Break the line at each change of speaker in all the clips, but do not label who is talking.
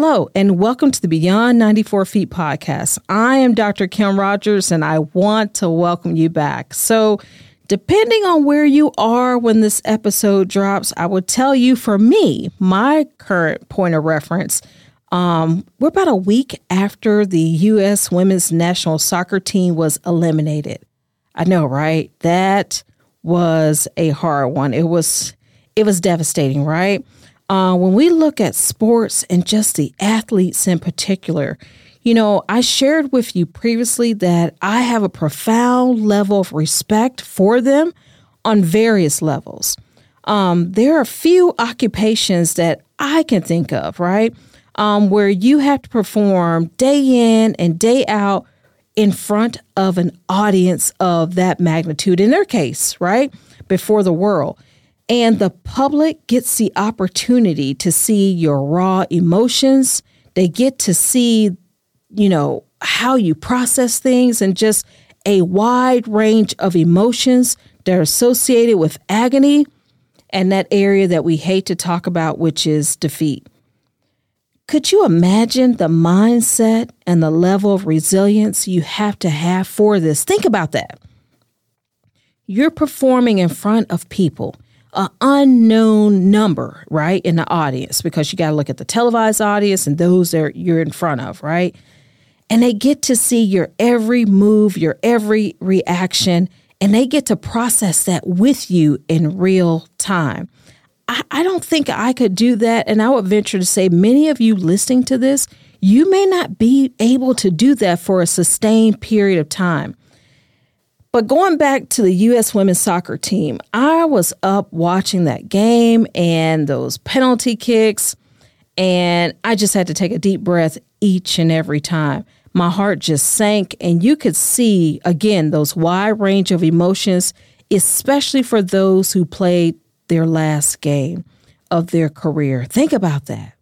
Hello, and welcome to the Beyond 94 Feet podcast. I am Dr. Kimm Rogers, and I want to welcome you back. So, depending on where you are when this episode drops, I will tell you for me, my current point of reference, um, we're about a week after the U.S. women's national soccer team was eliminated. I know, right? That was a hard one. It was it was devastating, right? Uh, when we look at sports and just the athletes in particular, you know, I shared with you previously that I have a profound level of respect for them on various levels. Um, there are a few occupations that I can think of, right, um, where you have to perform day in and day out in front of an audience of that magnitude, in their case, right, before the world. And the public gets the opportunity to see your raw emotions. They get to see, you know, how you process things and just a wide range of emotions that are associated with agony and that area that we hate to talk about, which is defeat. Could you imagine the mindset and the level of resilience you have to have for this? Think about that. You're performing in front of people an unknown number, right, in the audience because you got to look at the televised audience and those that you're in front of, right? And they get to see your every move, your every reaction, and they get to process that with you in real time. I, I don't think I could do that. And I would venture to say many of you listening to this, you may not be able to do that for a sustained period of time. But going back to the U.S. women's soccer team, I was up watching that game and those penalty kicks, and I just had to take a deep breath each and every time. My heart just sank, and you could see again those wide range of emotions, especially for those who played their last game of their career. Think about that.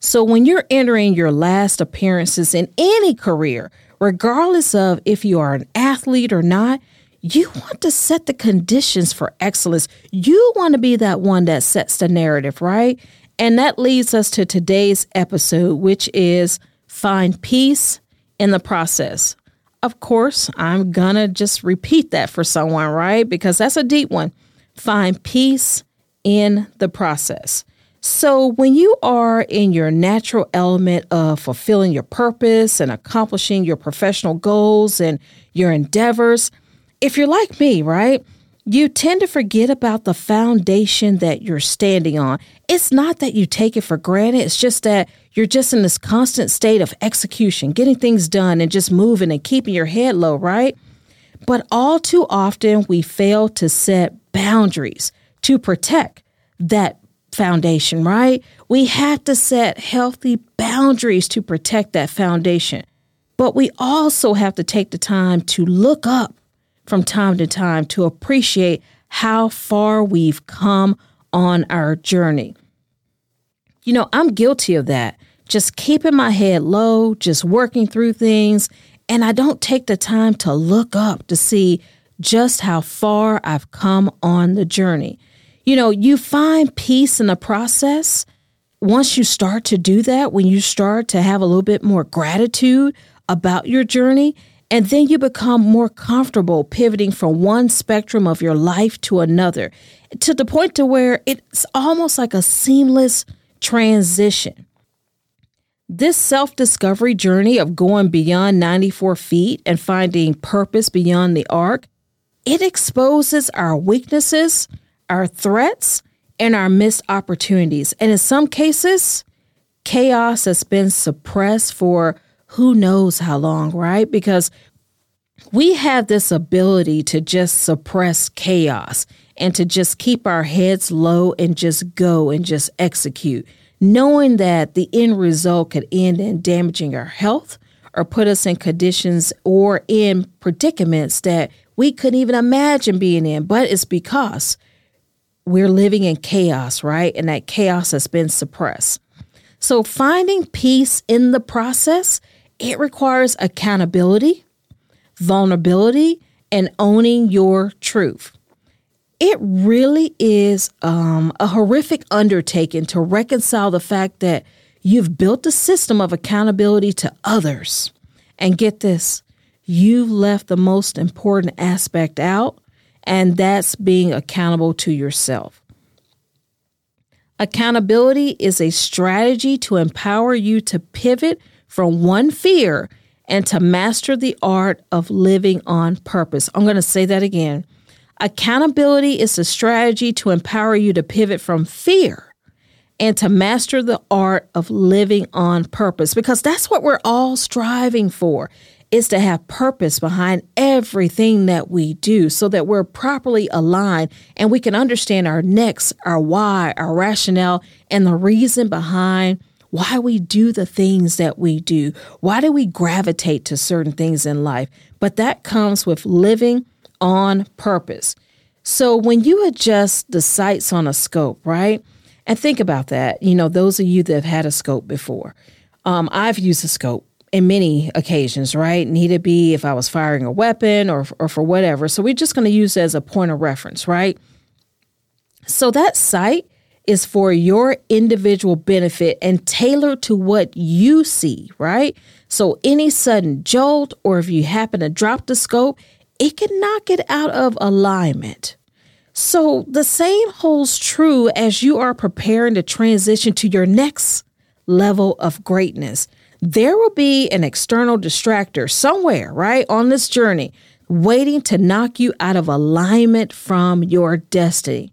So, when you're entering your last appearances in any career, regardless of if you are an athlete or not, you want to set the conditions for excellence. You want to be that one that sets the narrative, right? And that leads us to today's episode, which is find peace in the process. Of course, I'm gonna just repeat that for someone, right? Because that's a deep one. Find peace in the process. So, when you are in your natural element of fulfilling your purpose and accomplishing your professional goals and your endeavors, if you're like me, right, you tend to forget about the foundation that you're standing on. It's not that you take it for granted, it's just that you're just in this constant state of execution, getting things done and just moving and keeping your head low, right? But all too often, we fail to set boundaries to protect that foundation, right? We have to set healthy boundaries to protect that foundation. But we also have to take the time to look up from time to time to appreciate how far we've come on our journey. You know, I'm guilty of that. Just keeping my head low, just working through things, and I don't take the time to look up to see just how far I've come on the journey. You know, you find peace in the process. Once you start to do that, when you start to have a little bit more gratitude about your journey, and then you become more comfortable pivoting from one spectrum of your life to another to the point to where it's almost like a seamless transition. This self discovery journey of going beyond 94 feet and finding purpose beyond the arc, it exposes our weaknesses, our threats and our missed opportunities. And in some cases, chaos has been suppressed for who knows how long, right? Because we have this ability to just suppress chaos and to just keep our heads low and just go and just execute, knowing that the end result could end in damaging our health or put us in conditions or in predicaments that we couldn't even imagine being in. But it's because we're living in chaos, right? And that chaos has been suppressed. So finding peace in the process, it requires accountability, vulnerability, and owning your truth. it really is um, a horrific undertaking to reconcile the fact that you've built a system of accountability to others. And get this, you've left the most important aspect out, and that's being accountable to yourself. Accountability is a strategy to empower you to pivot from one fear and to master the art of living on purpose. I'm going to say that again. Accountability is a strategy to empower you to pivot from fear and to master the art of living on purpose because that's what we're all striving for is to have purpose behind everything that we do so that we're properly aligned and we can understand our next, our why, our rationale, and the reason behind why we do the things that we do. Why do we gravitate to certain things in life? But that comes with living on purpose. So when you adjust the sights on a scope, right? And think about that. You know, those of you that have had a scope before, um, I've used a scope in many occasions, right? Need it be if I was firing a weapon or, or for whatever. So we're just going to use as a point of reference, right? So that sight is for your individual benefit and tailored to what you see, right? So any sudden jolt or if you happen to drop the scope, it can knock it out of alignment. So the same holds true as you are preparing to transition to your next level of greatness. There will be an external distractor somewhere, right, on this journey, waiting to knock you out of alignment from your destiny.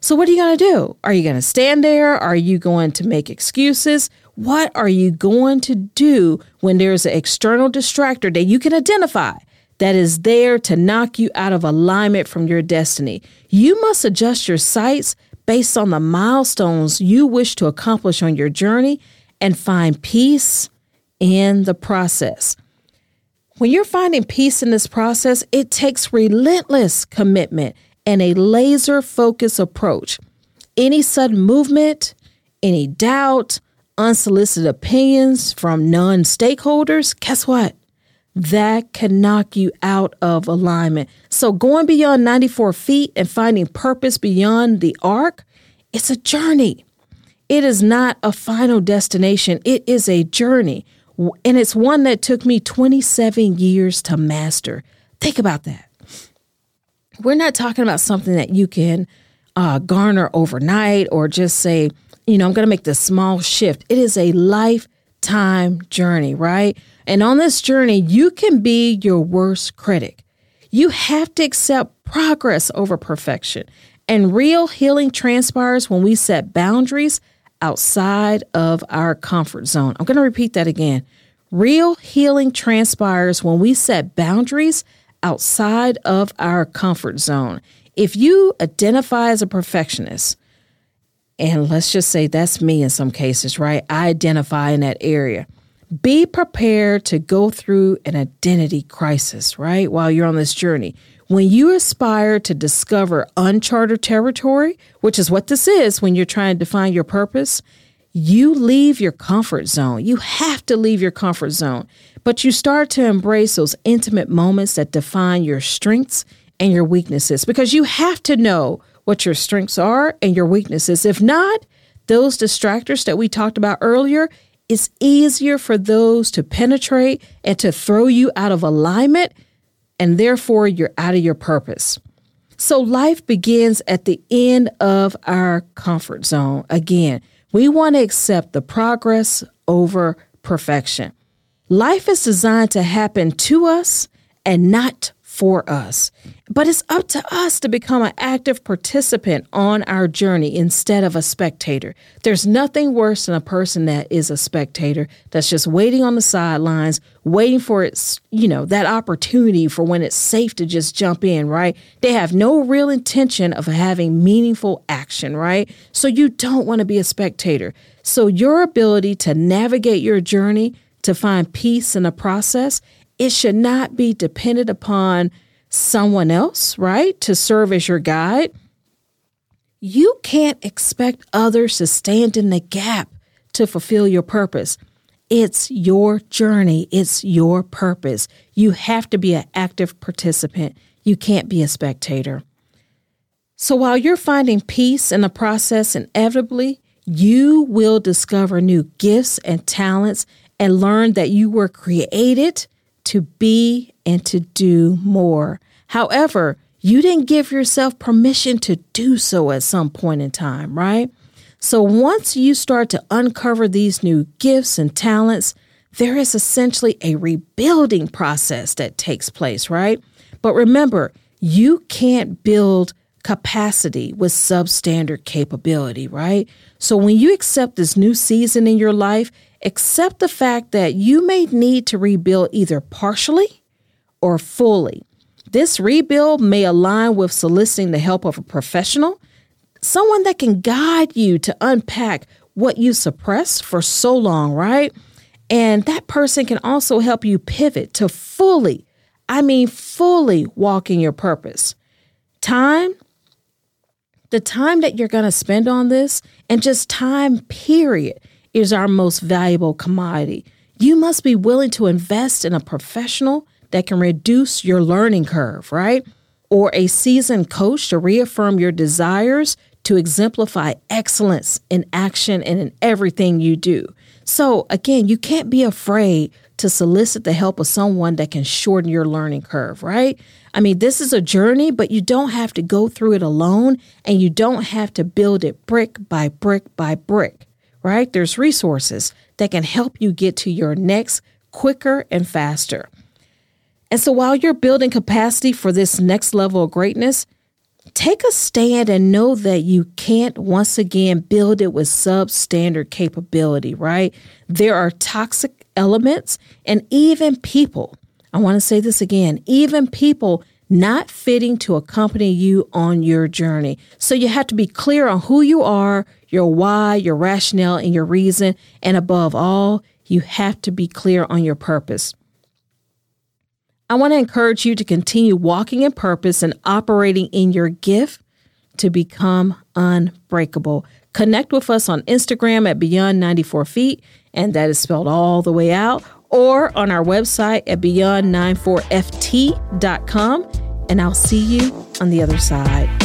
So, what are you going to do? Are you going to stand there? Are you going to make excuses? What are you going to do when there's an external distractor that you can identify that is there to knock you out of alignment from your destiny. You must adjust your sights based on the milestones you wish to accomplish on your journey and find peace in the process. When you're finding peace in this process, it takes relentless commitment and a laser focused approach. Any sudden movement, any doubt, unsolicited opinions from non stakeholders, guess what? That can knock you out of alignment. So, going beyond 94 feet and finding purpose beyond the arc, it's a journey. It is not a final destination, it is a journey. And it's one that took me 27 years to master. Think about that. We're not talking about something that you can uh, garner overnight or just say, you know, I'm going to make this small shift. It is a lifetime journey, right? And on this journey, you can be your worst critic. You have to accept progress over perfection. And real healing transpires when we set boundaries outside of our comfort zone. I'm going to repeat that again. Real healing transpires when we set boundaries outside of our comfort zone. If you identify as a perfectionist, and let's just say that's me in some cases, right? I identify in that area. Be prepared to go through an identity crisis, right? While you're on this journey. When you aspire to discover uncharted territory, which is what this is when you're trying to define your purpose, you leave your comfort zone. You have to leave your comfort zone, but you start to embrace those intimate moments that define your strengths and your weaknesses because you have to know what your strengths are and your weaknesses. If not, those distractors that we talked about earlier, it's easier for those to penetrate and to throw you out of alignment, and therefore you're out of your purpose. So life begins at the end of our comfort zone. Again, we want to accept the progress over perfection. Life is designed to happen to us and not for us. But it's up to us to become an active participant on our journey instead of a spectator. There's nothing worse than a person that is a spectator that's just waiting on the sidelines, waiting for its, you know, that opportunity for when it's safe to just jump in, right? They have no real intention of having meaningful action, right? So you don't want to be a spectator. So your ability to navigate your journey to find peace in the process it should not be dependent upon someone else, right, to serve as your guide. You can't expect others to stand in the gap to fulfill your purpose. It's your journey, it's your purpose. You have to be an active participant. You can't be a spectator. So while you're finding peace in the process, inevitably, you will discover new gifts and talents and learn that you were created to be and to do more. However, you didn't give yourself permission to do so at some point in time, right? So once you start to uncover these new gifts and talents, there is essentially a rebuilding process that takes place, right? But remember, you can't build capacity with substandard capability, right? So when you accept this new season in your life, accept the fact that you may need to rebuild either partially or fully. This rebuild may align with soliciting the help of a professional, someone that can guide you to unpack what you suppressed for so long, right? And that person can also help you pivot to fully, I mean, fully walking your purpose. Time, the time that you're going to spend on this, and just time, period, is our most valuable commodity. You must be willing to invest in a professional that can reduce your learning curve, right? Or a seasoned coach to reaffirm your desires to exemplify excellence in action and in everything you do. So, again, you can't be afraid to solicit the help of someone that can shorten your learning curve, right? I mean, this is a journey, but you don't have to go through it alone and you don't have to build it brick by brick by brick, right? There's resources that can help you get to your next quicker and faster. And so while you're building capacity for this next level of greatness, take a stand and know that you can't once again build it with substandard capability, right? There are toxic elements and even people. I want to say this again even people not fitting to accompany you on your journey. So you have to be clear on who you are, your why, your rationale, and your reason. And above all, you have to be clear on your purpose. I want to encourage you to continue walking in purpose and operating in your gift to become unbreakable. Connect with us on Instagram at Beyond 94 Feet, and that is spelled all the way out, or on our website at beyond94ft.com. And I'll see you on the other side.